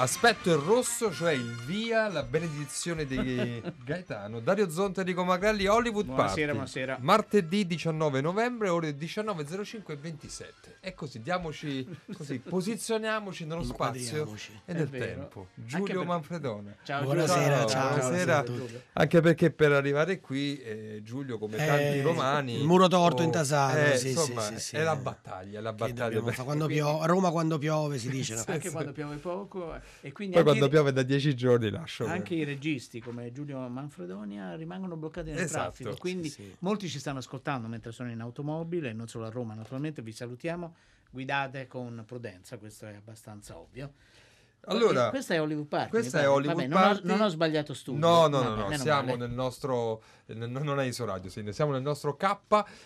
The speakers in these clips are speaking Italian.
Aspetto il rosso, cioè il via, la benedizione di Gaetano. Dario Zonta Enrico Magrelli, Hollywood Buonasera, Party. buonasera. Martedì 19 novembre, ore 19.05 e 27. E così, diamoci, così, posizioniamoci nello spazio e nel tempo. Giulio per- Manfredone. Ciao Buonasera, Giulio. ciao, buonasera. a tutti. Anche perché per arrivare qui, eh, Giulio, come tanti Eh, romani, il muro torto oh, intasato, eh, sì, insomma, sì, sì, sì, è la eh. battaglia, la battaglia. Quando piove, a Roma quando piove si dice no? Anche quando piove poco. E quindi Poi quando piove da dieci giorni lascio. anche i registi come Giulio Manfredonia rimangono bloccati nel Esatto. traffico. Quindi Sì, sì. molti ci stanno ascoltando mentre sono in automobile, non solo a Roma naturalmente. Vi salutiamo. Guidate con prudenza, questo è abbastanza ovvio. Allora, Eh, questa è Hollywood Party. questa è. Hollywood Vabbè, non ho- Party. Non, ho, sbagliato studio. No, no, no, no, meno siamo male. nel nostro, n- non è ISO Radio, sì, siamo nel nostro K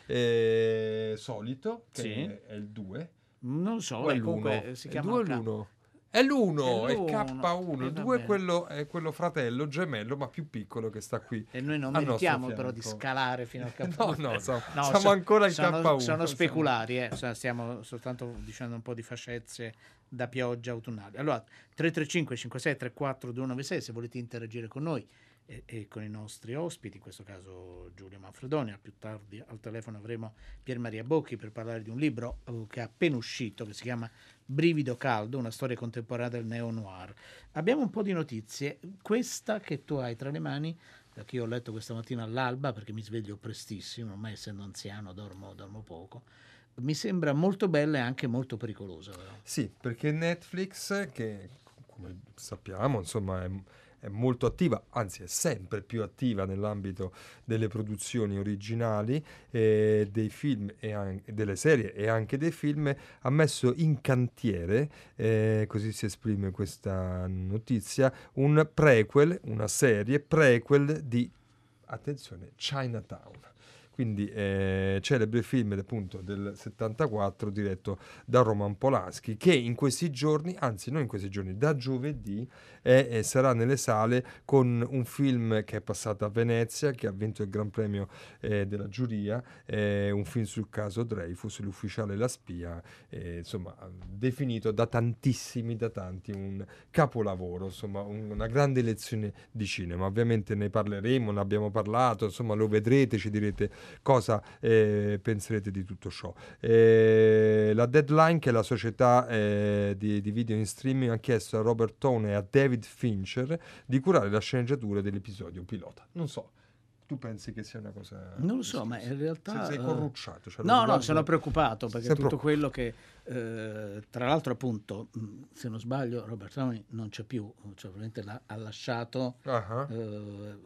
eh, solito, che Sì. è il 2. Non so, è eh, l'1? comunque eh, si chiama il 2 o l'1? È l'1, è, È l'1, K1, eh, il va 2 è è quello fratello gemello, ma più piccolo che sta qui. E noi non meritiamo però di scalare fino al No, capo. no, siamo, No, siamo so- ancora in sono, K1. sono speculari, eh, stiamo soltanto dicendo un po' di fascezze da pioggia autunnale. Allora, 335 56 34 296 se volete interagire con noi e, e con i nostri ospiti, in questo caso Giulio Manfredonia, più tardi al telefono avremo Pier Maria Bocchi per parlare di un libro eh, che è appena uscito, che si chiama Brivido Caldo, una storia contemporanea del neo-noir. Abbiamo un po' di notizie, questa che tu hai tra le mani che io ho letto questa mattina all'alba perché mi sveglio prestissimo, ormai essendo anziano dormo, dormo poco, mi sembra molto bella e anche molto pericolosa. però. Sì, perché Netflix, che come sappiamo, insomma, è, è molto attiva, anzi è sempre più attiva nell'ambito delle produzioni originali, eh, dei film e an- delle serie e anche dei film, ha messo in cantiere, eh, così si esprime questa notizia, un prequel, una serie prequel di, attenzione, Chinatown. Quindi eh, celebre film appunto del 74 diretto da Roman Polanski che in questi giorni, anzi non in questi giorni, da giovedì è- è- sarà nelle sale con un film che è passato a Venezia, che ha vinto il Gran Premio eh, della giuria, eh, un film sul caso Dreyfus, l'ufficiale e la spia, insomma definito da tantissimi, da tanti, un capolavoro, insomma un- una grande lezione di cinema. Ovviamente ne parleremo, ne abbiamo parlato, insomma lo vedrete, ci direte cosa eh, penserete di tutto ciò. Eh, la Deadline, che è la società eh, di, di video in streaming, ha chiesto a Robert Tone e a David Fincher di curare la sceneggiatura dell'episodio pilota. Non so, tu pensi che sia una cosa... Non lo so, ma in realtà... Sei, sei eh, corrucciato. cioè, No, no, sono preoccupato perché tutto preoccupato. quello che, eh, tra l'altro appunto, mh, se non sbaglio, Robert Downey non c'è più, cioè veramente l'ha- ha lasciato, ah. eh,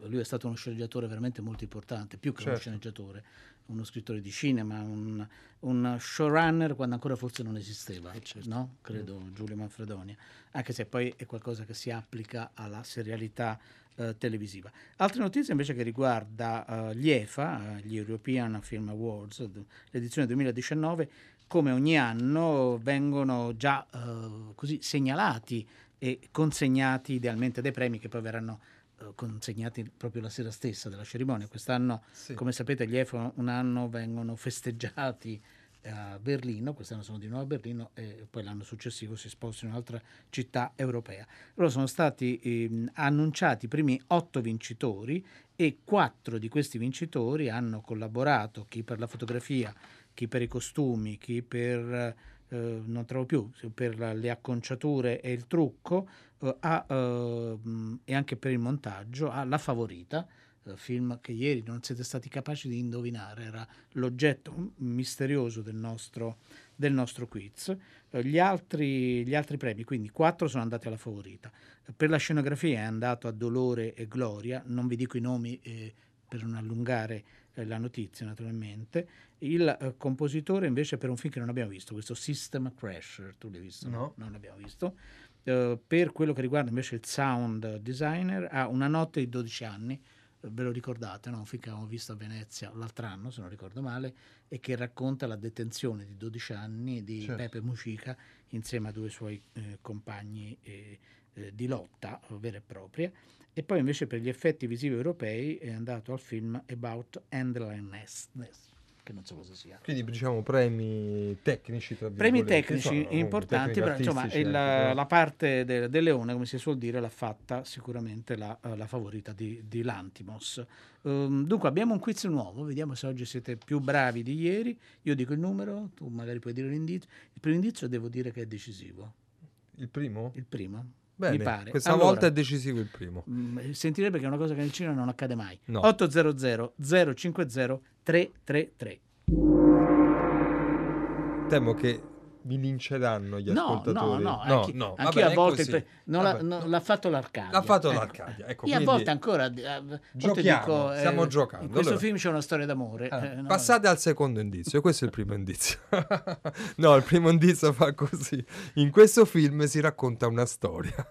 lui è stato uno sceneggiatore veramente molto importante, più che uno Certo. sceneggiatore, uno scrittore di cinema, un, un showrunner quando ancora forse non esisteva, no? Credo Giulio Manfredonia, anche se poi è qualcosa che si applica alla serialità eh, televisiva. Altre notizie invece che riguarda eh, gli EFA, eh, gli European Film Awards, l'edizione 2019, come ogni anno vengono già eh, così segnalati e consegnati idealmente dei premi che poi verranno eh, consegnati proprio la sera stessa della cerimonia. Quest'anno, Sì. come sapete, gli EFA un anno vengono festeggiati a Berlino, quest'anno sono di nuovo a Berlino e poi l'anno successivo si spostano in un'altra città europea. Allora sono stati ehm, annunciati i primi otto vincitori e quattro di questi vincitori hanno collaborato, chi per la fotografia, chi per i costumi, chi per, eh, non trovo più, per la- le acconciature e il trucco eh, a, eh, mh, e anche per il montaggio, a La Favorita, eh, film che ieri non siete stati capaci di indovinare, era l'oggetto misterioso del nostro, del nostro quiz. Eh, Gli altri, gli altri premi, quindi quattro sono andati alla favorita. Eh, Per la scenografia è andato a Dolore e Gloria, non vi dico i nomi eh, per non allungare eh, la notizia naturalmente. Il eh, compositore invece per un film che non abbiamo visto, questo System Crasher, tu l'hai visto? No. Non l'abbiamo visto. Eh, per quello che riguarda invece il sound designer, ha una notte di 12 anni, ve lo ricordate, no? un film che avevamo visto a Venezia l'altro anno, se non ricordo male, e che racconta la detenzione di 12 anni di Certo. Pepe Mucica insieme a due suoi eh, compagni eh, eh, di lotta vera e propria. E poi invece per gli effetti visivi europei è andato al film About Endlessness, che non so cosa sia. Quindi diciamo premi tecnici, tra Premi tecnici insomma, comunque, importanti, però insomma però. la parte del, del leone, come si suol dire, l'ha fatta sicuramente la, eh, la favorita di, di Lantimos. Ehm, dunque abbiamo un quiz nuovo, vediamo se oggi siete più bravi di ieri. Io dico il numero, tu magari puoi dire l'indizio. Il primo indizio devo dire che è decisivo. Il primo? Il primo? Bene, Mi pare. questa Allora, volta è decisivo il primo. mm, Sentirebbe che è una cosa che nel cinema non accade mai. No. 800 050 333. Temo che mi linceranno gli No, no, ascoltatori. no, anche, va anche bene, a volte pre- non l'ha, Vabbè, no. l'ha fatto l'Arcadia. L'ha fatto Ecco. l'Arcadia, ecco, Io a volte ancora eh, a volte Giochiamo, dico, eh, stiamo giocando. In questo Allora- film c'è una storia d'amore. Eh, eh, no, Passate al secondo indizio, questo è il primo indizio. no, il primo indizio fa così. In questo film si racconta una storia.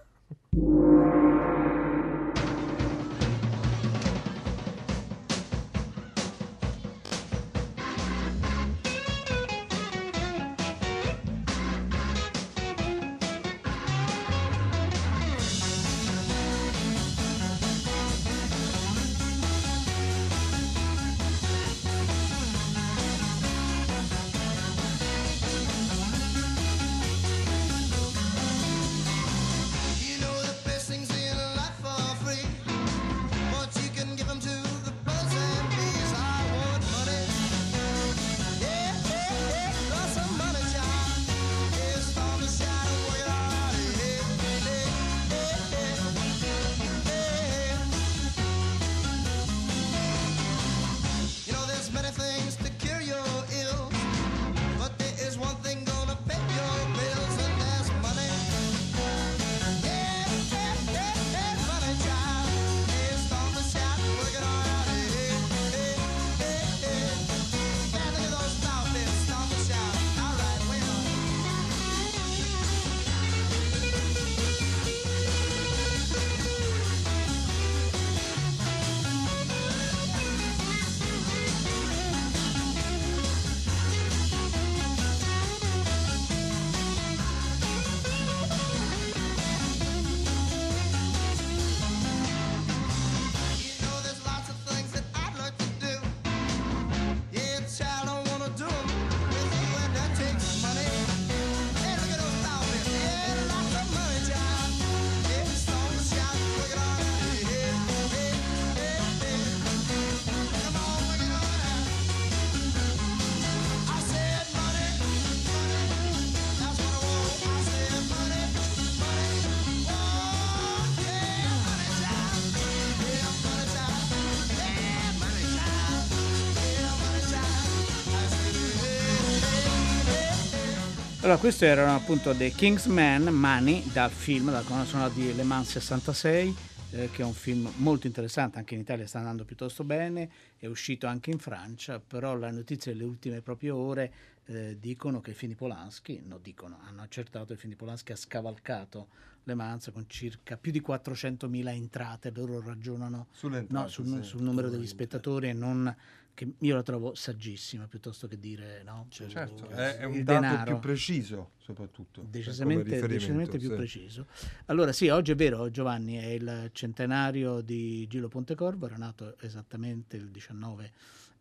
Allora, questi erano appunto The Kingsman Money dal film, dalla colonna sonora di Le Mans 66, eh, che è un film molto interessante, anche in Italia sta andando piuttosto bene, è uscito anche in Francia, però le notizie delle ultime proprie ore eh, dicono che il film di Polanski, no dicono, hanno accertato che il film di Polanski ha scavalcato Le Mans con circa più di 400.000 entrate, loro ragionano no, sul, sì. sul numero degli spettatori e non che io la trovo saggissima piuttosto che dire no, Certo, il è, è un dato denaro. più preciso, soprattutto. cioè, Decisamente, decisamente più sì. preciso. Allora sì, oggi è vero Giovanni, è il centenario di Gilo Pontecorvo, era nato esattamente il 19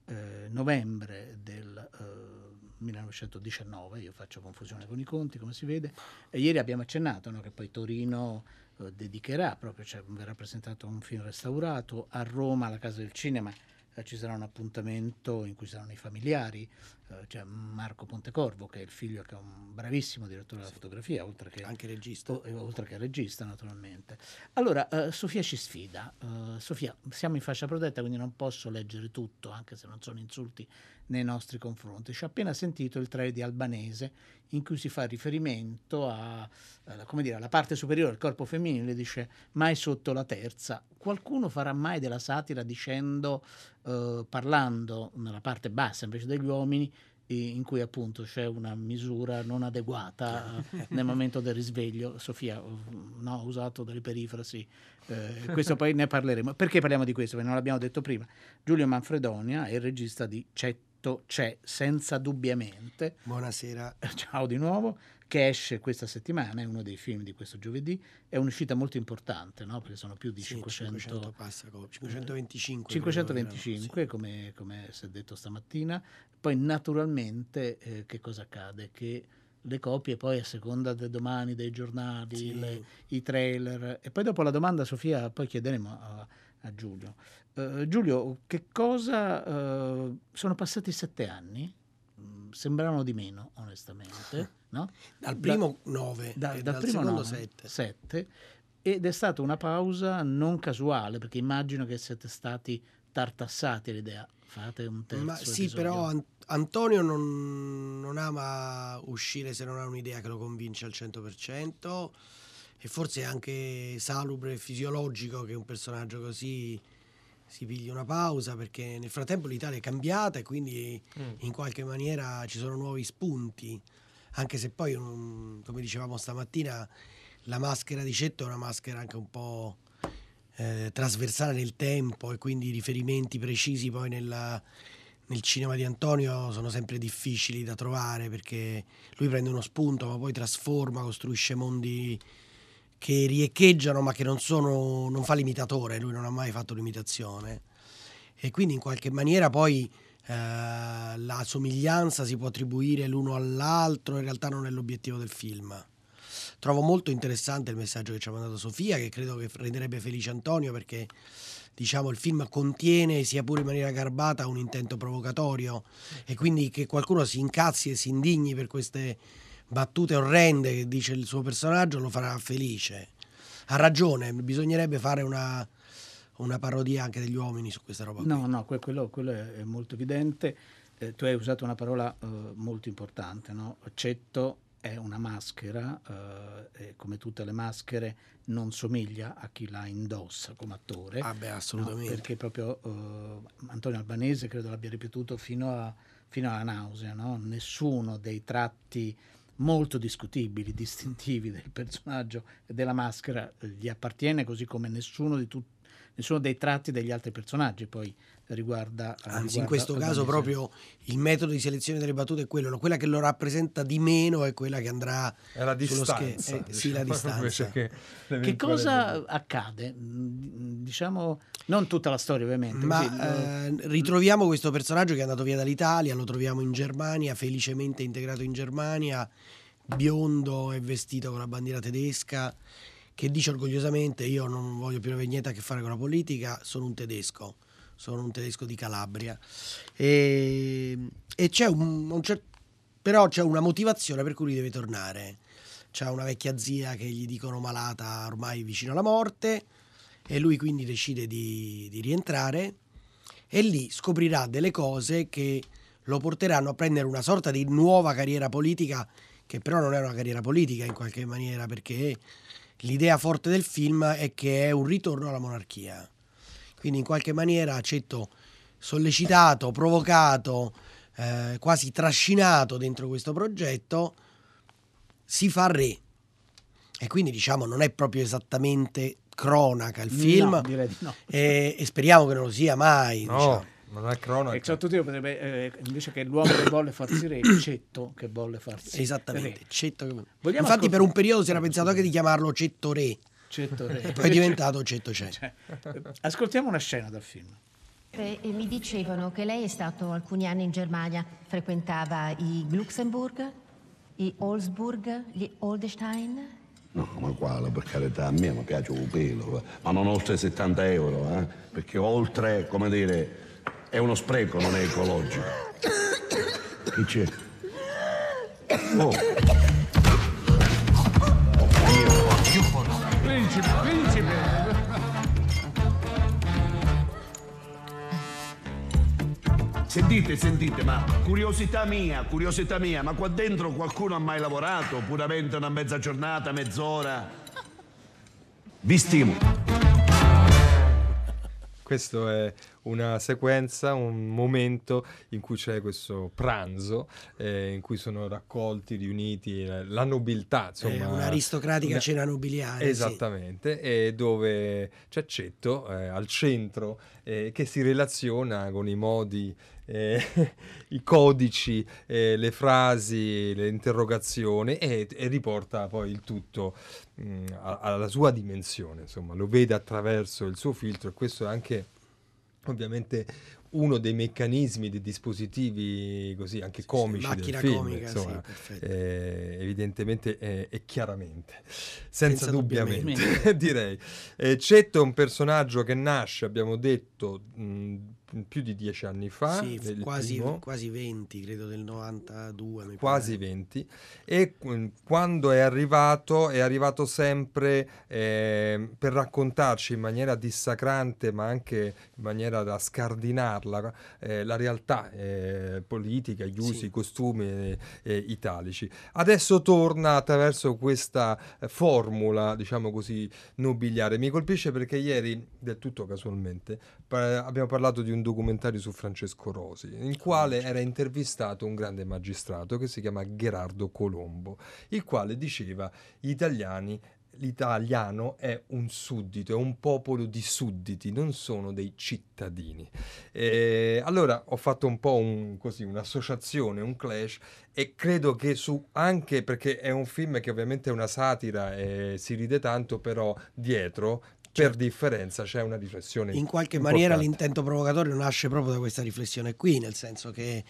eh, novembre del eh, 1919, io faccio confusione con i conti come si vede, e ieri abbiamo accennato no, che poi Torino eh, dedicherà, proprio cioè, verrà presentato un film restaurato, a Roma alla Casa del Cinema eh, ci sarà un appuntamento in cui saranno i familiari, eh, cioè Marco Pontecorvo che è il figlio che è un bravissimo direttore della fotografia, oltre che Anche regista. o- oltre che regista naturalmente. Allora, eh, Sofia ci sfida. Eh, Sofia, siamo in fascia protetta, quindi non posso leggere tutto, anche se non sono insulti nei nostri confronti. Ci ho appena sentito il trailer di Albanese in cui si fa riferimento a, come dire, alla parte superiore del corpo femminile, dice mai sotto la terza. Qualcuno farà mai della satira dicendo, eh, parlando nella parte bassa invece degli uomini, in cui appunto c'è una misura non adeguata nel momento del risveglio. Sofia no, ha usato delle perifrasi, eh, questo poi ne parleremo. Perché parliamo di questo? Perché non l'abbiamo detto prima. Giulio Manfredonia è il regista di Cetto c'è, senza dubbiamente. Buonasera. Ciao di nuovo, che esce questa settimana, è uno dei film di questo giovedì, è un'uscita molto importante, no? perché sono più di Sì, 500, 500 passa, co- 525. 525, come, come si è detto stamattina. Poi naturalmente eh, che cosa accade? Che le copie poi a seconda del domani, dei giornali, Sì. le- i trailer, e poi dopo la domanda Sofia, poi chiederemo a, a Giulio. Eh, Giulio, che cosa... eh, sono passati sette anni? Mm, Sembravano di meno, onestamente, no? Dal primo 9 Da- e dal dal primo secondo nove, 7. sette, ed è stata una pausa non casuale perché immagino che siete stati tartassati all'idea fate un terzo Ma sì, episodio. però An- Antonio non, non ama uscire se non ha un'idea che lo convince al 100% e forse è anche salubre e fisiologico che un personaggio così si pigli una pausa perché nel frattempo l'Italia è cambiata e quindi in qualche maniera ci sono nuovi spunti, anche se poi, um, come dicevamo stamattina, la maschera di Cetto è una maschera anche un po' eh, trasversale nel tempo e quindi i riferimenti precisi poi nella- nel cinema di Antonio sono sempre difficili da trovare perché lui prende uno spunto ma poi trasforma, costruisce mondi che riecheggiano ma che non sono non fa l'imitatore, lui non ha mai fatto l'imitazione e quindi in qualche maniera poi eh, la somiglianza si può attribuire l'uno all'altro, in realtà non è l'obiettivo del film. Trovo molto interessante il messaggio che ci ha mandato Sofia, che credo che renderebbe felice Antonio perché diciamo il film contiene, sia pure in maniera garbata, un intento provocatorio e quindi che qualcuno si incazzi e si indigni per queste battute orrende che dice il suo personaggio lo farà felice. Ha ragione, bisognerebbe fare una, una parodia anche degli uomini su questa roba. qui. no no que- quello, quello è molto evidente Eh, tu hai usato una parola eh, molto importante no? Cetto è una maschera eh, come tutte le maschere non somiglia a chi la indossa come attore Ah beh, No, assolutamente. perché proprio eh, Antonio Albanese credo l'abbia ripetuto fino, a- fino alla nausea, no? nessuno dei tratti molto discutibili, distintivi del personaggio e della maschera eh, gli appartiene, così come nessuno, di tut- nessuno dei tratti degli altri personaggi poi riguarda... Anzi, in riguarda questo caso Albanese. proprio il metodo di selezione delle battute è quello, quella che lo rappresenta di meno è quella che andrà È la sullo distanza. schermo. Eh, sì, la diciamo, distanza. che Che cosa accade? Mm, Diciamo, non tutta la storia ovviamente. così, lo- Ma eh, ritroviamo questo personaggio che è andato via dall'Italia, lo troviamo in Germania, felicemente integrato in Germania, biondo e vestito con la bandiera tedesca, che dice orgogliosamente io non voglio più avere niente a che fare con la politica, sono un tedesco, sono un tedesco di Calabria. E, e c'è un, un cer- però c'è una motivazione per cui deve tornare. C'ha una vecchia zia che gli dicono malata ormai vicino alla morte e lui quindi decide di, di rientrare e lì scoprirà delle cose che lo porteranno a prendere una sorta di nuova carriera politica che però non è una carriera politica in qualche maniera perché l'idea forte del film è che è un ritorno alla monarchia. Quindi in qualche maniera Cetto sollecitato, provocato, eh, quasi trascinato dentro questo progetto, si fa re. E quindi diciamo non è proprio esattamente cronaca il film No, direi di no. e, e speriamo che non lo sia mai. No, diciamo. Non è cronaca. E soprattutto potrebbe, eh, invece che l'uomo che volle farsi re, Cetto che volle farsi Esattamente. re. Cetto che- Vogliamo Infatti ascolt- per un periodo si era pensato anche di chiamarlo Cetto Re, Cetto re. e poi è diventato Cetto C'è. Cioè, eh, ascoltiamo una scena dal film. E e mi dicevano che lei è stato alcuni anni in Germania, frequentava i Luxemburg, i Olsburg, gli Oldestein. No, ma quale, per carità, a me mi piace un pelo, ma non oltre 70 euro, eh? perché oltre, come dire, è uno spreco, non è ecologico. Chi c'è? Oh, Principe, principe! Sentite, sentite, ma curiosità mia, curiosità mia, ma qua dentro qualcuno ha mai lavorato? Puramente una mezza giornata, mezz'ora? Vi stimo. Questo è una sequenza, un momento in cui c'è questo pranzo, eh, in cui sono raccolti, riuniti eh, la nobiltà, insomma. È un'aristocratica una- cena nobiliare. sì. Esattamente, e dove c'è Cetto eh, al centro eh, che si relaziona con i modi, eh, i codici, eh, le frasi, le interrogazioni e, e riporta poi il tutto mh, a- alla sua dimensione, insomma, lo vede attraverso il suo filtro e questo è anche ovviamente uno dei meccanismi, dei dispositivi così anche comici del macchina film, comica, sì, insomma, perfetto. eh, evidentemente eh, e chiaramente, senza, Senza dubbiamente, dubbiamente. direi. Eh, Cetto è un personaggio che nasce, abbiamo detto, mh, più di dieci anni fa, Sì, quasi, primo, quasi 20, credo del 92. mi quasi pare. 20 e mm, quando è arrivato è arrivato sempre eh, per raccontarci in maniera dissacrante ma anche in maniera da scardinarla eh, la realtà eh, politica, gli usi, Sì. i costumi eh, eh, italici. Adesso torna attraverso questa formula, diciamo così, nobiliare. Mi colpisce perché ieri, del tutto casualmente, abbiamo parlato di un documentario su Francesco Rosi, in quale era intervistato un grande magistrato che si chiama Gerardo Colombo, il quale diceva gli italiani l'italiano è un suddito, è un popolo di sudditi, non sono dei cittadini. E allora ho fatto un po' un- così, un'associazione, un clash e credo che su anche perché è un film che ovviamente è una satira e si ride tanto, però dietro per differenza c'è una riflessione. In qualche maniera importante. l'intento provocatorio nasce proprio da questa riflessione qui, nel senso che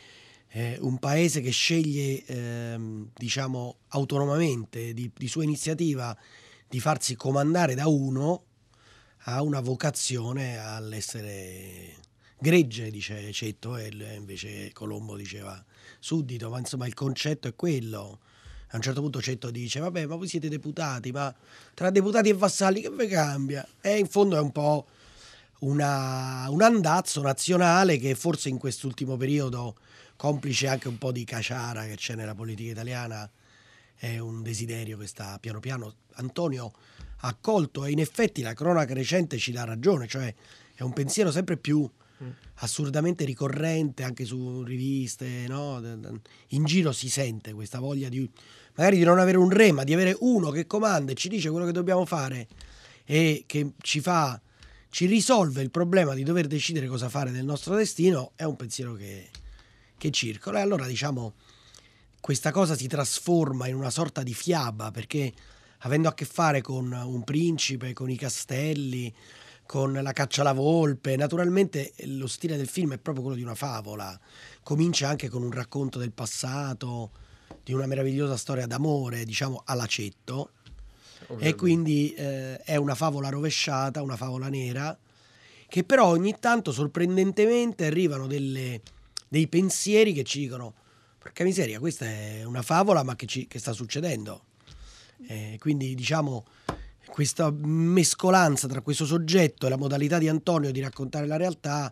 eh, un paese che sceglie, ehm, diciamo, autonomamente, di, di sua iniziativa, di farsi comandare da uno, ha una vocazione all'essere gregge, dice Cetto, e invece Colombo diceva suddito, ma insomma il concetto è quello. A un certo punto Cetto dice, vabbè, ma voi siete deputati, ma tra deputati e vassalli che vi cambia? E in fondo è un po' una- un andazzo nazionale che forse in quest'ultimo periodo, complice anche un po' di caciara che c'è nella politica italiana, è un desiderio che sta piano piano Antonio ha accolto e in effetti la cronaca recente ci dà ragione, cioè è un pensiero sempre più assurdamente ricorrente anche su riviste, no? in giro si sente questa voglia di magari di non avere un re, ma di avere uno che comanda e ci dice quello che dobbiamo fare e che ci fa ci risolve il problema di dover decidere cosa fare del nostro destino, è un pensiero che, che circola. E allora diciamo questa cosa si trasforma in una sorta di fiaba perché avendo a che fare con un principe, con i castelli, con la caccia alla volpe, naturalmente lo stile del film è proprio quello di una favola. Comincia anche con un racconto del passato, di una meravigliosa storia d'amore, diciamo all'acetto. E Ovviamente. quindi eh, è una favola rovesciata, una favola nera, che però ogni tanto sorprendentemente arrivano delle- dei pensieri che ci dicono, porca miseria, questa è una favola ma che, ci- che sta succedendo. Eh, quindi diciamo questa mescolanza tra questo soggetto e la modalità di Antonio di raccontare la realtà,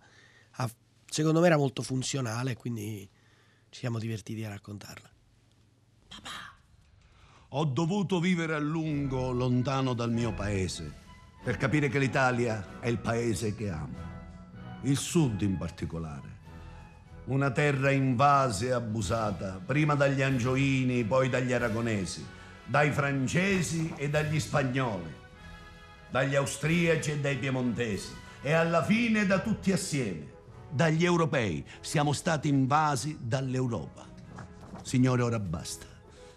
ha- secondo me era molto funzionale, e quindi ci siamo divertiti a raccontarla. Ho dovuto vivere a lungo lontano dal mio paese per capire che l'Italia è il paese che amo. Il sud in particolare. Una terra invasa e abusata, prima dagli angioini, poi dagli aragonesi, dai francesi e dagli spagnoli, dagli austriaci e dai piemontesi e alla fine da tutti assieme, dagli europei. Siamo stati invasi dall'Europa. Signore, ora basta.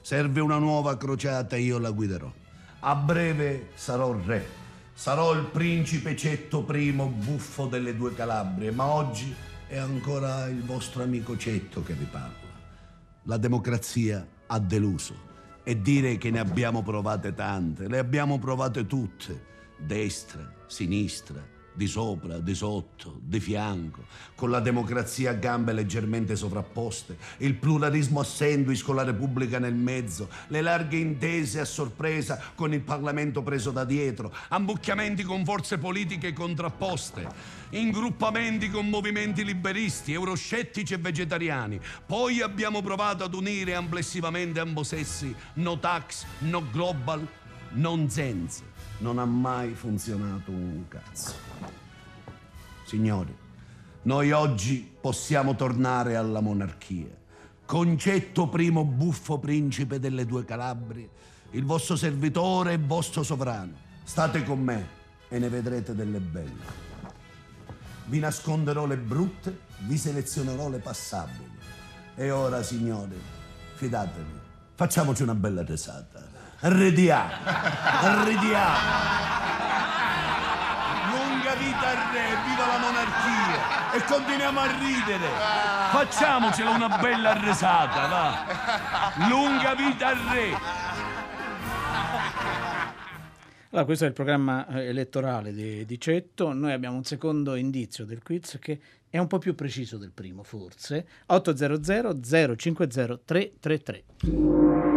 Serve una nuova crociata e io la guiderò. A breve sarò re. Sarò il principe Cetto I, buffo delle due Calabrie, ma oggi è ancora il vostro amico Cetto che vi parla. La democrazia ha deluso e dire che ne abbiamo provate tante, le abbiamo provate tutte, destra, sinistra, di sopra, di sotto, di fianco, con la democrazia a gambe leggermente sovrapposte, il pluralismo a sandwich con la Repubblica nel mezzo, le larghe intese a sorpresa con il Parlamento preso da dietro, ammucchiamenti con forze politiche contrapposte, ingruppamenti con movimenti liberisti, euroscettici e vegetariani. Poi abbiamo provato ad unire amplessivamente ambo sessi, no tax, no global, nonsense. Non ha mai funzionato un cazzo. Signori, Noi oggi possiamo tornare alla monarchia. Concetto primo buffo principe delle due Calabrie, il vostro servitore e vostro sovrano. State con me e ne vedrete delle belle. Vi nasconderò le brutte, vi selezionerò le passabili. E ora, signori, fidatevi, facciamoci una bella risata. Arrediamo, arrediamo. Lunga vita al re, viva la monarchia! E continuiamo a ridere! Facciamocela una bella risata, va! Lunga vita al re! Allora, questo è il programma eh, elettorale di, di Cetto. Noi abbiamo un secondo indizio del quiz che è un po' più preciso del primo, forse. 800 050 333.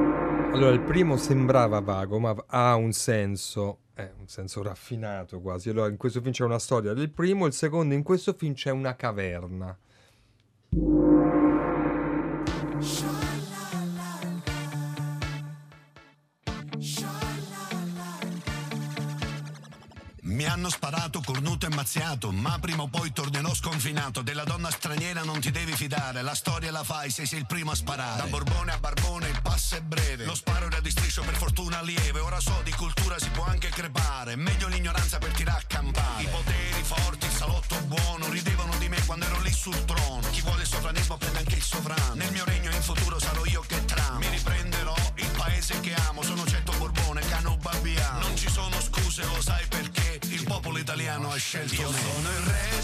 Allora, il primo sembrava vago, ma ha un senso, eh, un senso raffinato quasi. Allora, in questo film c'è una storia del primo, il secondo, in questo film c'è una caverna. Hanno sparato, cornuto e mazziato, ma prima o poi tornerò sconfinato. Della donna straniera non ti devi fidare, la storia la fai se sei il primo a sparare. Da Borbone a Barbone il passo è breve, lo sparo era di striscio per fortuna lieve. Ora so di cultura si può anche crepare, meglio l'ignoranza per tirare a campare. I poteri forti, il salotto buono, ridevano di me quando ero lì sul trono. Chi vuole il sovranismo prende anche il sovrano. Nel mio regno in futuro sarò io che tramo. Mi riprenderò il paese che amo, sono Cetto Borbone, Cano Babbiano. Non ci sono scuse, lo sai scelto Io me. sono il re,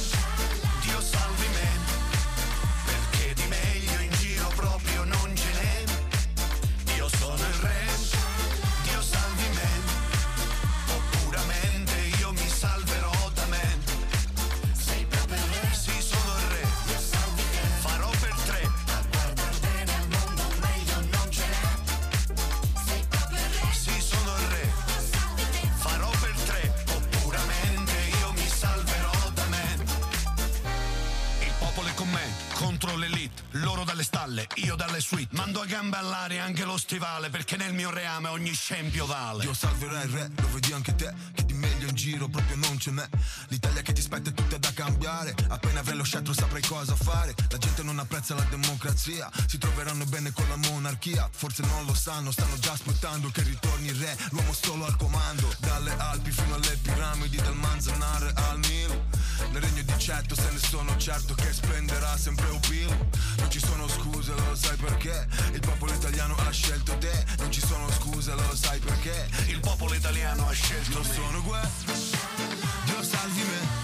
io dalle suite. Mando a gambe all'aria anche lo stivale, perché nel mio reame ogni scempio vale. Io salverai il re, lo vedi anche te, che di meglio in giro proprio non ce n'è. L'Italia che ti aspetta è tutta da cambiare, appena avrai lo scettro saprai cosa fare. La gente non apprezza la democrazia, si troveranno bene con la monarchia. Forse non lo sanno, stanno già aspettando che ritorni il re, l'uomo solo al comando. Dalle Alpi fino alle piramidi, dal Manzanare al Nilo. Nel regno di Cetto se ne sono certo che splenderà sempre un pilo. Non ci sono scuse, lo sai perché? Il popolo italiano ha scelto te. Non ci sono scuse, lo sai perché? Il popolo italiano ha scelto Io me. sono guerra, Dio salvi me.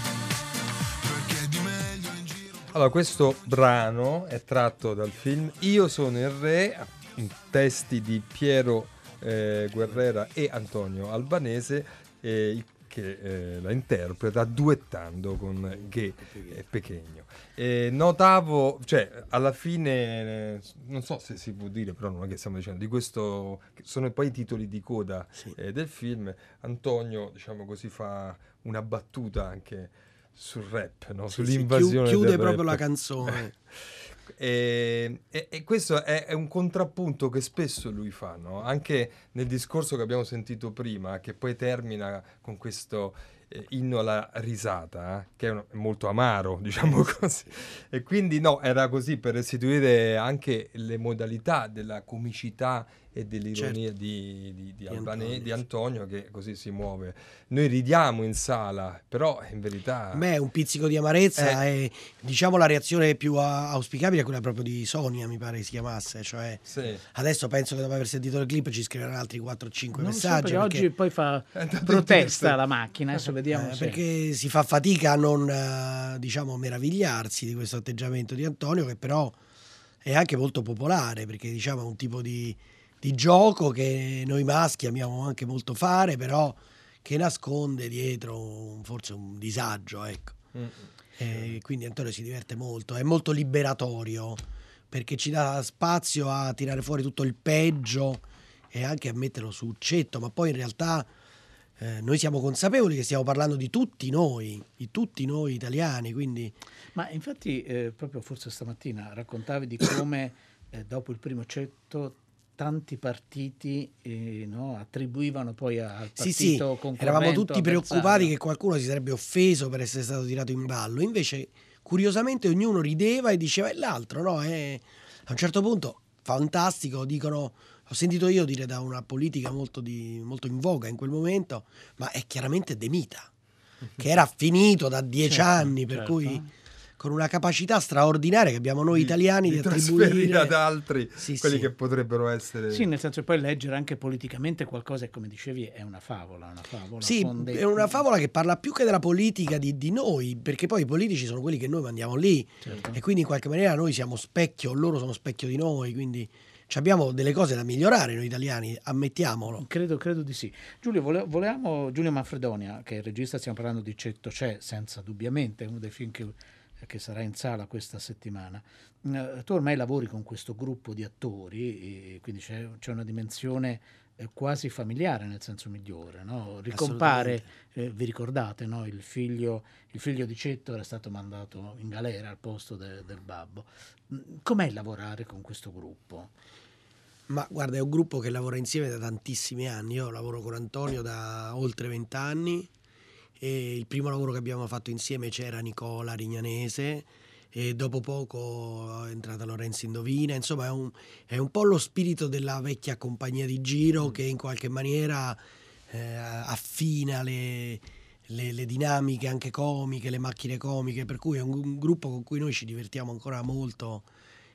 Perché di meglio in giro. Allora, questo brano è tratto dal film Io sono il re, in testi di Piero eh, Guerrera e Antonio Albanese, eh, che eh, la interpreta duettando con Ghe e Pechegno. Notavo, cioè, alla fine, eh, non so se si può dire, però non è che stiamo dicendo, di questo, sono poi i titoli di coda eh, del film, Antonio, diciamo così, fa una battuta anche sul rap, no? Sì, sì, sull'invasione chiu- chiude del proprio rap. la canzone. E, e- e questo è, è un contrappunto che spesso lui fa, no? anche nel discorso che abbiamo sentito prima, che poi termina con questo eh, inno alla risata, eh, che è un- molto amaro, diciamo così. E quindi no, era così per restituire anche le modalità della comicità e dell'ironia Certo. di, di- di Albane- Antonio, di. Antonio che così si muove. Noi ridiamo in sala, però in verità... Me un pizzico di amarezza Eh. e diciamo la reazione più auspicabile è quella proprio di Sonia, mi pare si chiamasse. Cioè, Sì. adesso penso che dopo aver sentito il clip ci scriveranno altri 4-5 Non so, messaggi. perché perché- oggi poi fa protesta testa. la macchina, adesso vediamo Eh, se... perché si fa fatica a non eh, diciamo meravigliarsi di questo atteggiamento di Antonio che però è anche molto popolare perché diciamo è un tipo di, di gioco che noi maschi amiamo anche molto fare però che nasconde dietro un- forse un disagio ecco Mm. E quindi Antonio si diverte molto è molto liberatorio perché ci dà spazio a tirare fuori tutto il peggio e anche a metterlo su uccetto ma poi in realtà eh, noi siamo consapevoli che stiamo parlando di tutti noi, di tutti noi italiani, quindi Ma infatti, eh, proprio forse stamattina raccontavi di come eh, dopo il primo cetto tanti partiti eh, no, attribuivano poi al partito sì, sì, eravamo tutti preoccupati che qualcuno si sarebbe offeso per essere stato tirato in ballo, invece curiosamente ognuno rideva e diceva "E l'altro, no? E a un certo punto, fantastico, dicono, ho sentito io dire da una politica molto, di- molto in voga in quel momento, ma è chiaramente Demita, che era finito da dieci Certo, anni, per certo. cui con una capacità straordinaria che abbiamo noi italiani di, di trasferire attribuire ad altri Sì, quelli sì. che potrebbero essere Sì, nel senso che poi leggere anche politicamente qualcosa, come dicevi, è una favola. Una favola Sì, dei- è una favola che parla più che della politica di, di noi, perché poi i politici sono quelli che noi mandiamo lì Certo. e quindi in qualche maniera noi siamo specchio, loro sono specchio di noi, quindi ci abbiamo delle cose da migliorare noi italiani, ammettiamolo. Credo, credo di sì. Giulio, vole- volevamo, Giulio Manfredonia, che è il regista, stiamo parlando di Cetto C'è, senza dubbiamente, uno dei film che, che sarà in sala questa settimana. Eh, tu ormai lavori con questo gruppo di attori, quindi c'è, c'è una dimensione eh, quasi familiare nel senso migliore. no? Ricompare, eh, vi ricordate, no? il, figlio, il figlio di Cetto era stato mandato in galera al posto de- del babbo. Mm, Com'è lavorare con questo gruppo? Ma guarda, è un gruppo che lavora insieme da tantissimi anni. Io lavoro con Antonio da oltre vent'anni e il primo lavoro che abbiamo fatto insieme c'era Nicola Rignanese e dopo poco è entrata Lorenzo Indovina. Insomma, è un, è un po' lo spirito della vecchia compagnia di giro che in qualche maniera eh, affina le, le- le dinamiche anche comiche, le macchine comiche, per cui è un, un gruppo con cui noi ci divertiamo ancora molto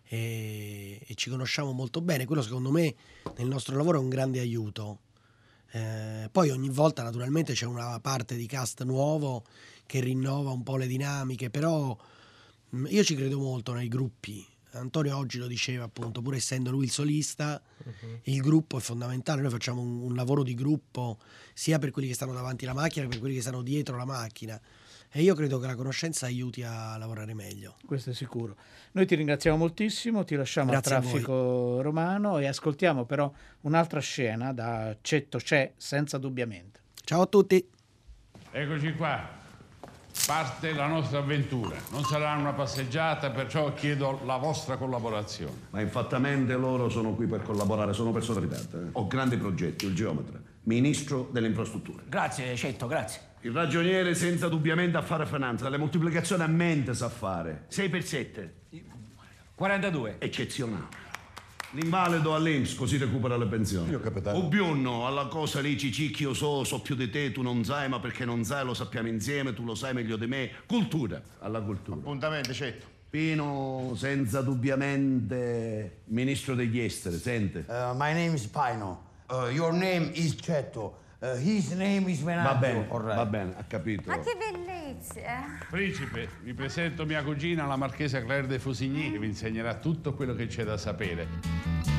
e, e ci conosciamo molto bene. Quello secondo me nel nostro lavoro è un grande aiuto. Eh, poi ogni volta naturalmente c'è una parte di cast nuovo che rinnova un po' le dinamiche, però mh, io ci credo molto nei gruppi. Antonio oggi lo diceva appunto, pur essendo lui il solista, il gruppo è fondamentale. Noi facciamo un, un lavoro di gruppo sia per quelli che stanno davanti alla macchina che per quelli che stanno dietro la macchina. E io credo che la conoscenza aiuti a lavorare meglio. Questo è sicuro. Noi ti ringraziamo moltissimo, ti lasciamo Grazie a al traffico romano e ascoltiamo però un'altra scena da Cetto C'è, senza dubbiamente. Ciao a tutti! Eccoci qua. Parte la nostra avventura. Non sarà una passeggiata, perciò chiedo la vostra collaborazione. Ma infattamente loro sono qui per collaborare, sono persone aperte. eh. Ho grandi progetti, il geometra, ministro delle infrastrutture. Grazie, Cetto, grazie. Il ragioniere senza dubbiamente affare finanza, le moltiplicazioni a mente sa fare. 6 per 7. 42. Eccezionale. L'invalido all'Inps così recupera le pensioni. Io, capitano. Ubbiunno, alla cosa lì cicicchi io so, so più di te, tu non sai, ma perché non sai lo sappiamo insieme, tu lo sai meglio di me. Cultura, alla cultura. Appuntamento, certo. Pino, senza dubbiamente, ministro degli esteri, sente. Uh, my name is Pino. Uh, your name is Cetto. Uh, his name is Menaggio. Va bene, right. va bene, ha capito. Ma che bellezza! Principe, vi presento mia cugina, la marchesa Claire de Fusigny, che vi insegnerà tutto quello che c'è da sapere.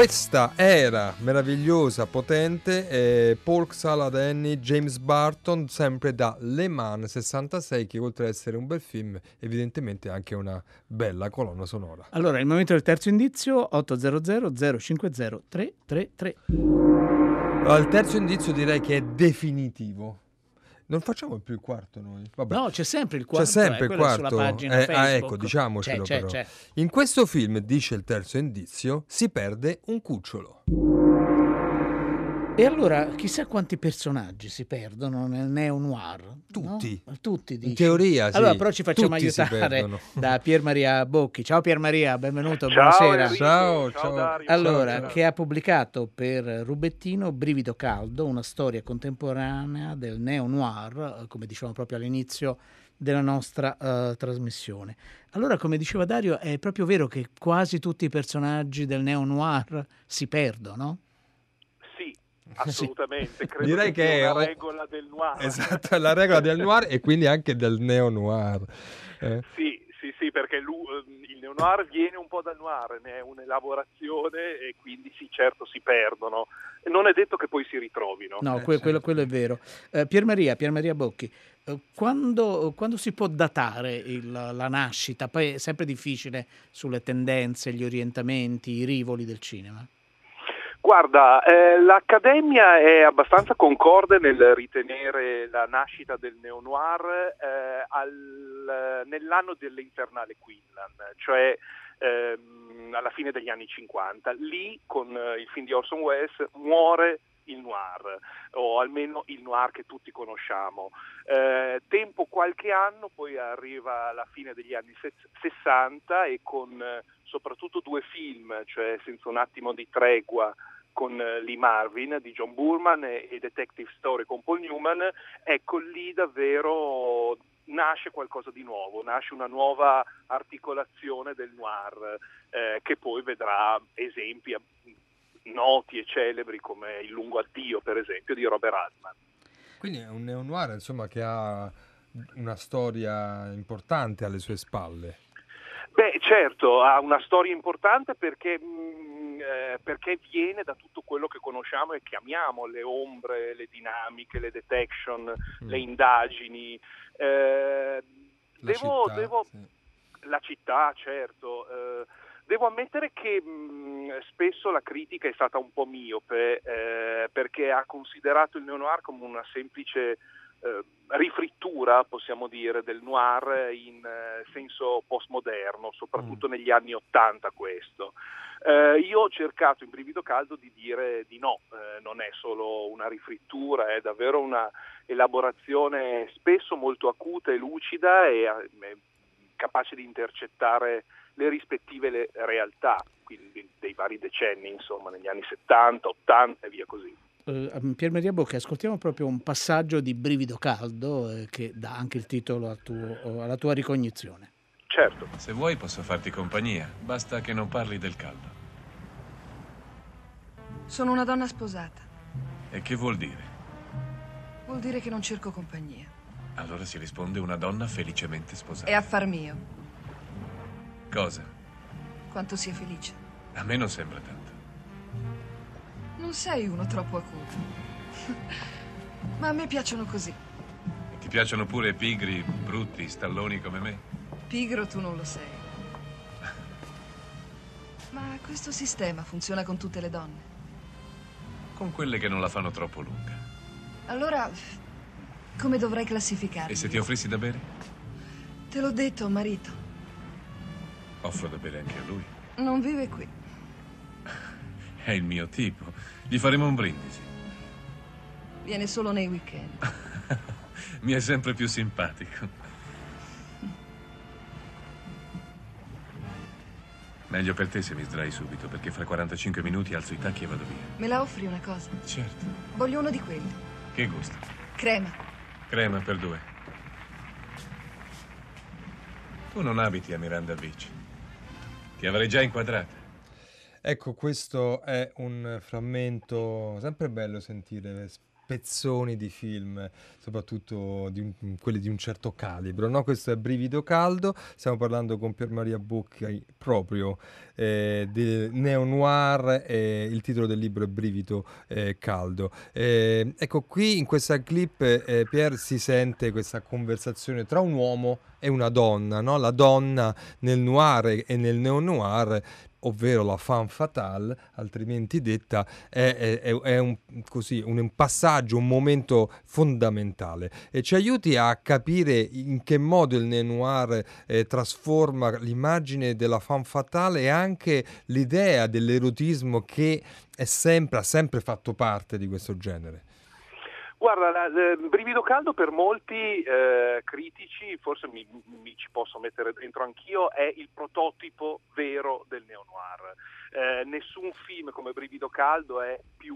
Questa era meravigliosa, potente, eh, Polk Salad Annie, James Barton, sempre da Le Mans 66, che oltre ad essere un bel film, evidentemente è anche una bella colonna sonora. Allora, il momento del terzo indizio, 800 050 333. Allora, il terzo indizio direi che è definitivo. Non facciamo più il quarto noi. Vabbè. No, c'è sempre il quarto. C'è sempre eh, il è sulla quarto. Eh, ah, ecco, diciamocelo C'è, c'è, però. c'è. In questo film, dice il terzo indizio, si perde un cucciolo. E allora, chissà quanti personaggi si perdono nel neo-noir. Tutti. no? Tutti, dici. In teoria, sì. Allora, però ci facciamo Tutti aiutare da Pier Maria Bocchi. Ciao Pier Maria, benvenuto, Ciao, buonasera. Enrico. Ciao, Ciao, Dario. Allora, Ciao. che ha pubblicato per Rubettino Brivido Caldo, una storia contemporanea del neo-noir, eh, come dicevamo proprio all'inizio della nostra eh, trasmissione. Allora, come diceva Dario, è proprio vero che quasi tutti i personaggi del neo-noir si perdono? Sì, assolutamente. Credo Direi che, che è- una regola del noir. Esatto, la regola del noir e quindi anche del neo-noir. Eh, Sì, sì, sì, perché ehm, il neo-noir viene un po' dal noir, ne è un'elaborazione e quindi sì, certo si perdono. E Non è detto che poi si ritrovino. No, Eh, que- quello, certo. quello è vero. Eh, Pier Maria, Pier Maria Bocchi, eh, quando, quando si può datare il- la nascita? Poi è sempre difficile sulle tendenze, gli orientamenti, i rivoli del cinema. Guarda, eh, l'Accademia è abbastanza concorde nel ritenere la nascita del neo-noir eh, al- nell'anno dell'Internale Quinlan, cioè ehm, alla fine degli anni 50. Lì, con eh, il film di Orson Welles, muore il noir, o almeno il noir che tutti conosciamo. Eh, tempo qualche anno, poi arriva la fine degli anni se- 60 e con eh, soprattutto due film, cioè Senza un attimo di tregua con eh, Lee Marvin di John Burman e, Detective Story con Paul Newman, ecco lì davvero nasce qualcosa di nuovo, nasce una nuova articolazione del noir eh, che poi vedrà esempi eh, noti e celebri come Il lungo addio per esempio di Robert Altman. Quindi è un neo-noir insomma, che ha una storia importante alle sue spalle. Beh, certo, ha una storia importante perché, mh, eh, perché viene da tutto quello che conosciamo e che amiamo, le ombre, le dinamiche, le detection, le indagini. Eh, La devo, città, devo- la città, certo. eh, devo ammettere che mh, spesso la critica è stata un po' miope eh, perché ha considerato il neo-noir come una semplice rifrittura, possiamo dire, del noir in eh, senso postmoderno, soprattutto negli anni Ottanta questo. Eh, io ho cercato in Brivido Caldo di dire di no, eh, non è solo una rifrittura, è davvero una elaborazione spesso molto acuta e lucida e eh, capace di intercettare le rispettive le- realtà, quindi dei vari decenni, insomma, negli anni 70, 80 e via così. Eh, Pier Maria Bocchi, ascoltiamo proprio un passaggio di Brivido Caldo eh, che dà anche il titolo tuo- alla tua ricognizione. Certo. Se vuoi posso farti compagnia, basta che non parli del caldo. Sono una donna sposata. E che vuol dire? Vuol dire che non cerco compagnia. Allora si risponde una donna felicemente sposata. È affar mio. Cosa? Quanto sia felice. A me non sembra tanto. Non sei uno troppo acuto. Ma a me piacciono così. Ti piacciono pure pigri, brutti, stalloni come me? Pigro tu non lo sei. Ma questo sistema funziona con tutte le donne. Con quelle che non la fanno troppo lunga. Allora, come dovrei classificarli? E se ti offrissi da bere? Te l'ho detto, marito. Offro da bere anche a lui. Non vive qui. È il mio tipo. Gli faremo un brindisi. Viene solo nei weekend. Mi è sempre più simpatico. Meglio per te se mi sdrai subito, perché fra 45 minuti alzo i tacchi e vado via. Me la offri una cosa? Certo. Voglio uno di quelli. Che gusto? Crema. Crema per due. Tu non abiti a Miranda Beach. Ti avrei già inquadrata. Ecco, questo è un frammento sempre bello sentire spezzoni di film, soprattutto di un- quelli di un certo calibro. No? Questo è Brivido Caldo, stiamo parlando con Pier Maria Bocchi proprio eh, del neo-noir, e il titolo del libro è Brivido eh, Caldo. Eh, ecco, qui in questa clip eh, Pier si sente questa conversazione tra un uomo e una donna, no? la donna nel noir e nel neo-noir ovvero la femme fatale, altrimenti detta, è, è- è- un, così, un passaggio, un momento fondamentale e ci aiuti a capire in che modo il neo-noir eh, trasforma l'immagine della femme fatale e anche l'idea dell'erotismo che sempre, ha sempre fatto parte di questo genere. Guarda, la- eh, Brivido Caldo per molti eh, critici, forse mi, mi ci posso mettere dentro anch'io, è il prototipo vero del neo-noir. Eh, nessun film come Brivido Caldo è più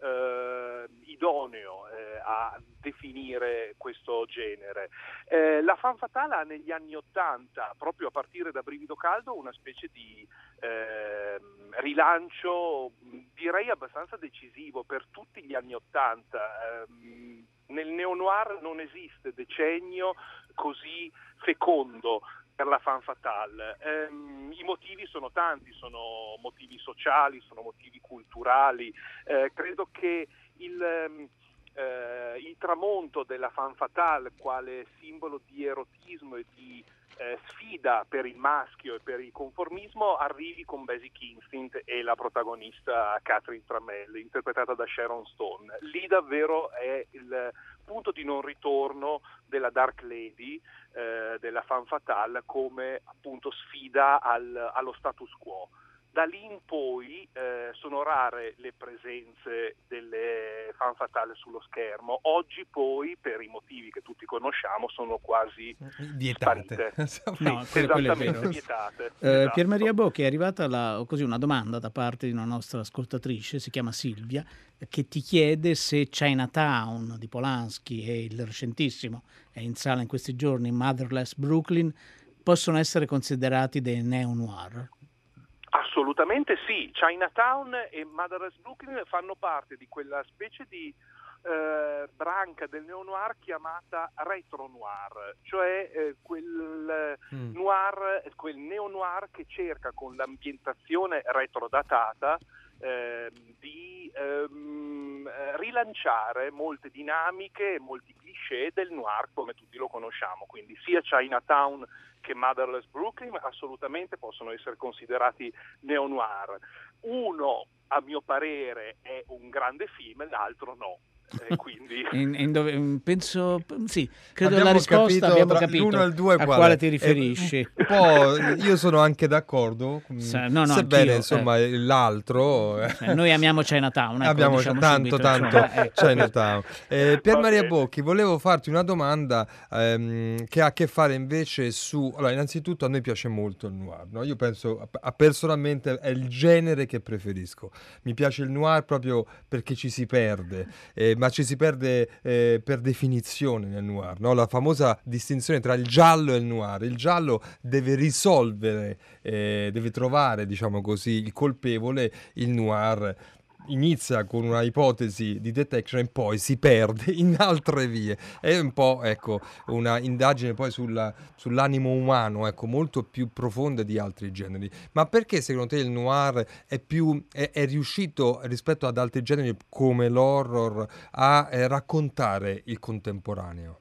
eh, idoneo eh, a definire questo genere. Eh, la fan fatale ha negli anni Ottanta, proprio a partire da Brivido Caldo, una specie di ehm, rilancio direi abbastanza decisivo per tutti gli anni Ottanta. Ehm, nel neo-noir non esiste decennio così fecondo per la fan fatale. Ehm, I motivi sono tanti, sono motivi sociali, sono motivi culturali. Eh, credo che il, ehm, eh, il tramonto della fan fatale quale simbolo di erotismo e di eh, sfida per il maschio e per il conformismo arrivi con Basic Instinct e la protagonista Catherine Tramell, interpretata da Sharon Stone. Lì davvero è il punto di non ritorno della Dark Lady, eh, della fan fatale, come appunto sfida al- allo status quo. Da lì in poi eh, sono rare le presenze delle fan fatale sullo schermo. Oggi poi, per i motivi che tutti conosciamo, sono quasi Vietate. No, è Esattamente, vietate. Eh, Esatto. Pier Maria Bocchi è arrivata la- così una domanda da parte di una nostra ascoltatrice, si chiama Silvia, che ti chiede se Chinatown di Polanski e il recentissimo, è in sala in questi giorni, Motherless Brooklyn, possono essere considerati dei neo-noir. Assolutamente sì, Chinatown e Motherless Brooklyn fanno parte di quella specie di eh, branca del neo-noir chiamata retro-noir, cioè eh, quel Mm. noir, quel neo-noir che cerca con l'ambientazione retrodatata ehm, di ehm, eh, rilanciare molte dinamiche e molti cliché del noir come tutti lo conosciamo, quindi sia Chinatown che Motherless Brooklyn assolutamente possono essere considerati neo-noir. Uno, a mio parere, è un grande film, l'altro no. Quindi... In- in dove- in- penso, sì, credo Abbiamo la risposta capito abbiamo capito l'uno e il due a qual quale è. ti Eh, riferisci. un po' io sono anche d'accordo, mm, Sa- no, no, sebbene insomma l'altro eh, Eh, Noi amiamo Chinatown, ecco, abbiamo diciamo tanto subito, tanto insomma, ecco. Chinatown. Eh, Pier Maria. Bocchi, volevo farti una domanda ehm, che ha a che fare invece su... Allora, innanzitutto a noi piace molto il noir, no? Io penso, a- a- personalmente è il genere che preferisco. Mi piace il noir proprio perché ci si perde, eh, ma ci si perde eh, per definizione nel noir, no? La famosa distinzione tra il giallo e il noir. Il giallo deve risolvere, eh, deve trovare, diciamo così, il colpevole, il noir inizia con una ipotesi di detection e poi si perde in altre vie. È un po' ecco, una indagine poi sulla- sull'animo umano, ecco, molto più profonda di altri generi. Ma perché secondo te il noir è, più, è, è riuscito rispetto ad altri generi come l'horror a eh, raccontare il contemporaneo?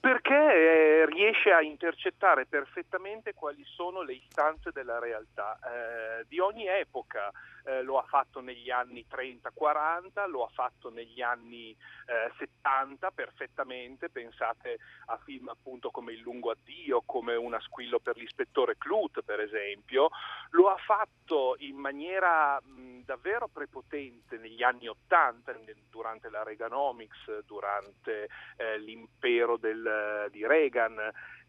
perché eh, riesce a intercettare perfettamente quali sono le istanze della realtà eh, di ogni epoca. Eh, lo ha fatto negli anni 30-40, lo ha fatto negli anni eh, 70 perfettamente, pensate a film appunto come Il lungo addio, come Una squillo per l'ispettore Clut per esempio, lo ha fatto in maniera mh, davvero prepotente negli anni 80, nel- durante la Reaganomics, durante eh, l'impero del- di Reagan.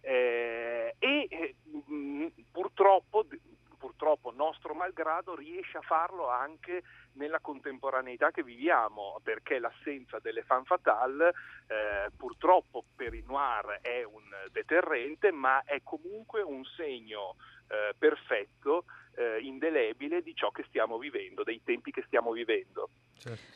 Eh, e eh, mh, purtroppo, purtroppo nostro malgrado riesce a farlo anche nella contemporaneità che viviamo perché l'assenza delle fan fatale eh, purtroppo per il noir è un deterrente ma è comunque un segno eh, perfetto, eh, indelebile di ciò che stiamo vivendo, dei tempi che stiamo vivendo.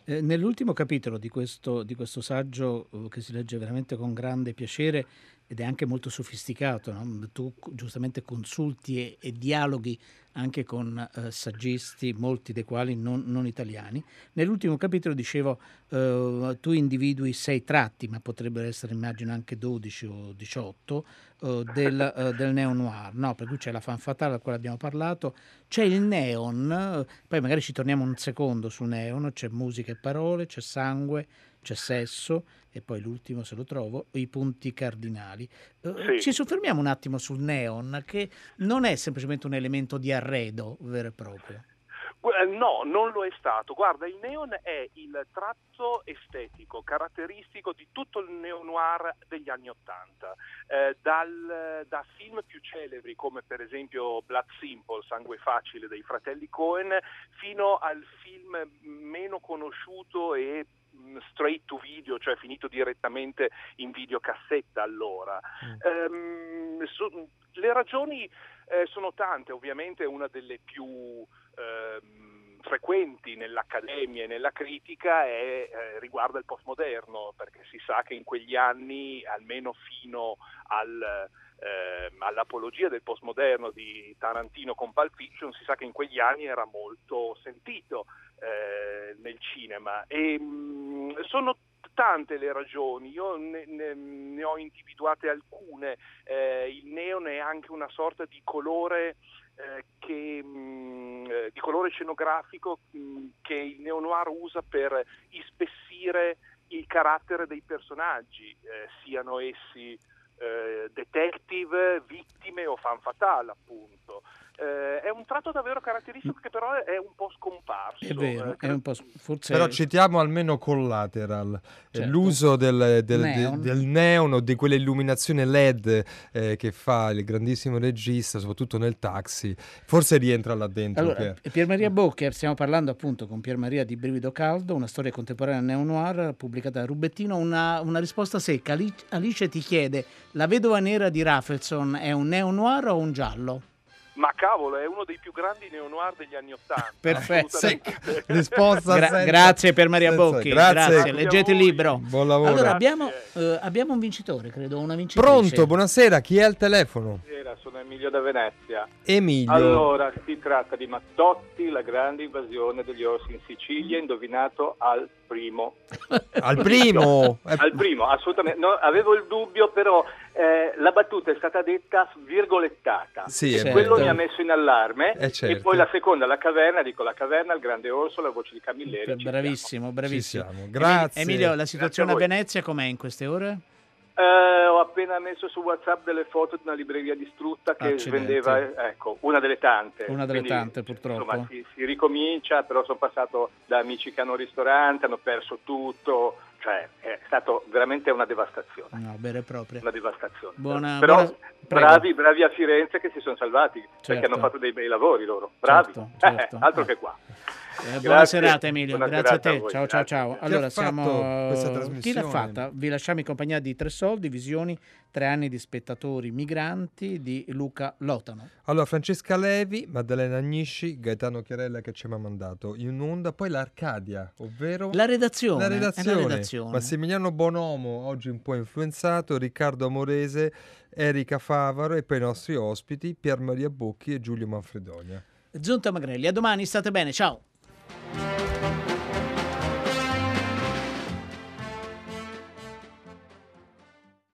Eh, nell'ultimo capitolo di questo, di questo saggio, eh, che si legge veramente con grande piacere ed è anche molto sofisticato, no? tu giustamente consulti e, e dialoghi anche con eh, saggisti, molti dei quali non, non italiani. Nell'ultimo capitolo dicevo, eh, tu individui sei tratti, ma potrebbero essere immagino anche 12 o 18, eh, del, eh, del neo-noir, no? per cui c'è la fan fatale a quale abbiamo parlato, c'è il neon, eh, poi magari ci torniamo un secondo su neon, c'è musica e parole, c'è sangue, c'è sesso e poi l'ultimo se lo trovo, i punti cardinali. Sì. Ci soffermiamo un attimo sul neon che non è semplicemente un elemento di arredo vero e proprio. Eh, No, non lo è stato. Guarda, il neon è il tratto estetico caratteristico di tutto il neo-noir degli anni Ottanta. Eh, da film più celebri come per esempio Blood Simple, Sangue Facile dei fratelli Cohen, fino al film meno conosciuto e mh, straight to video, cioè finito direttamente in videocassetta allora. Ehm, so- le ragioni eh, sono tante, ovviamente una delle più ehm, frequenti nell'accademia e nella critica è, eh, riguarda il postmoderno, perché si sa che in quegli anni, almeno fino al, ehm, all'apologia del postmoderno di Tarantino con Pulp Fiction, si sa che in quegli anni era molto sentito eh, nel cinema. E, mh, sono tante le ragioni, io ne, ne- ne ho individuate alcune. Eh, il neon è anche una sorta di colore eh, che, mh, eh, di colore scenografico mh, che il neo-noir usa per ispessire il carattere dei personaggi, eh, siano essi eh, detective, vittime o fan fatale appunto. Eh, è un tratto davvero caratteristico che però è un po' scomparso. È vero, Eh, è un po' forse Però citiamo almeno Collateral, eh, Certo. l'uso del, del- Neon. del neon o di quell'illuminazione LED eh, che fa il grandissimo regista, soprattutto nel taxi, forse rientra là dentro. Allora, Pier. Pier Maria Boccher, stiamo parlando appunto con Pier Maria di Brivido Caldo, una storia contemporanea neo-noir pubblicata da Rubettino, una, una risposta secca. Ali- Alice ti chiede, la vedova nera di Rafelson è un neo-noir o un giallo? Ma cavolo, è uno dei più grandi neo-noir degli anni Ottanta. Perfetto. Risposta Gra- senza- grazie per Maria senza- Bocchi, grazie. grazie, leggete il libro. Buon lavoro. Allora abbiamo, eh, abbiamo un vincitore, credo, una vincitrice. Pronto, buonasera, chi è al telefono? Buonasera, sono Emilio da Venezia. Emilio. Allora, si tratta di Mattotti, la grande invasione degli orsi in Sicilia, indovinato al primo. Al primo? Al primo, assolutamente. No, avevo il dubbio, però eh, la battuta è stata detta virgolettata. Sì, e è quello mi ha messo in allarme. Eh, certo. E poi la seconda, la caverna, dico la caverna, il grande orso, la voce di Camilleri. Bravissimo, bravissimo. grazie. Emilio, la situazione a a. Venezia com'è in queste ore? Eh, ho appena messo su WhatsApp delle foto di una libreria distrutta che Accidenti. svendeva, eh, ecco, una delle tante. Una delle Quindi, tante, purtroppo. Insomma, si, si ricomincia, però sono passato da amici che hanno un ristorante, hanno perso tutto, cioè è stato veramente una devastazione. No, vero e proprio. Una devastazione. Buona- però buona- bravi, bravi a Firenze che si sono salvati perché Certo. hanno fatto dei bei lavori loro. Bravi, Certo, Eh, certo. altro Eh. che qua. Eh, buona Grazie, serata Emilio, buona grazie serata a te. voi, ciao ciao ciao. Chi ha Allora siamo questa Chi l'ha trasmissione? fatta? Vi lasciamo in compagnia di Tre Soldi, Visioni, tre anni di spettatori migranti di Luca Lotano. Allora, Francesca Levi, Maddalena Agnisci, Gaetano Chiarella che ci ha mandato in onda, poi l'Arcadia, ovvero La redazione, la è la redazione. redazione. Massimiliano Bonomo, oggi un po' influenzato, Riccardo Amorese, Erika Favaro e poi i nostri ospiti Pier Maria Bocchi e Giulio Manfredonia. Giunta Magrelli, a domani, state bene, ciao. Música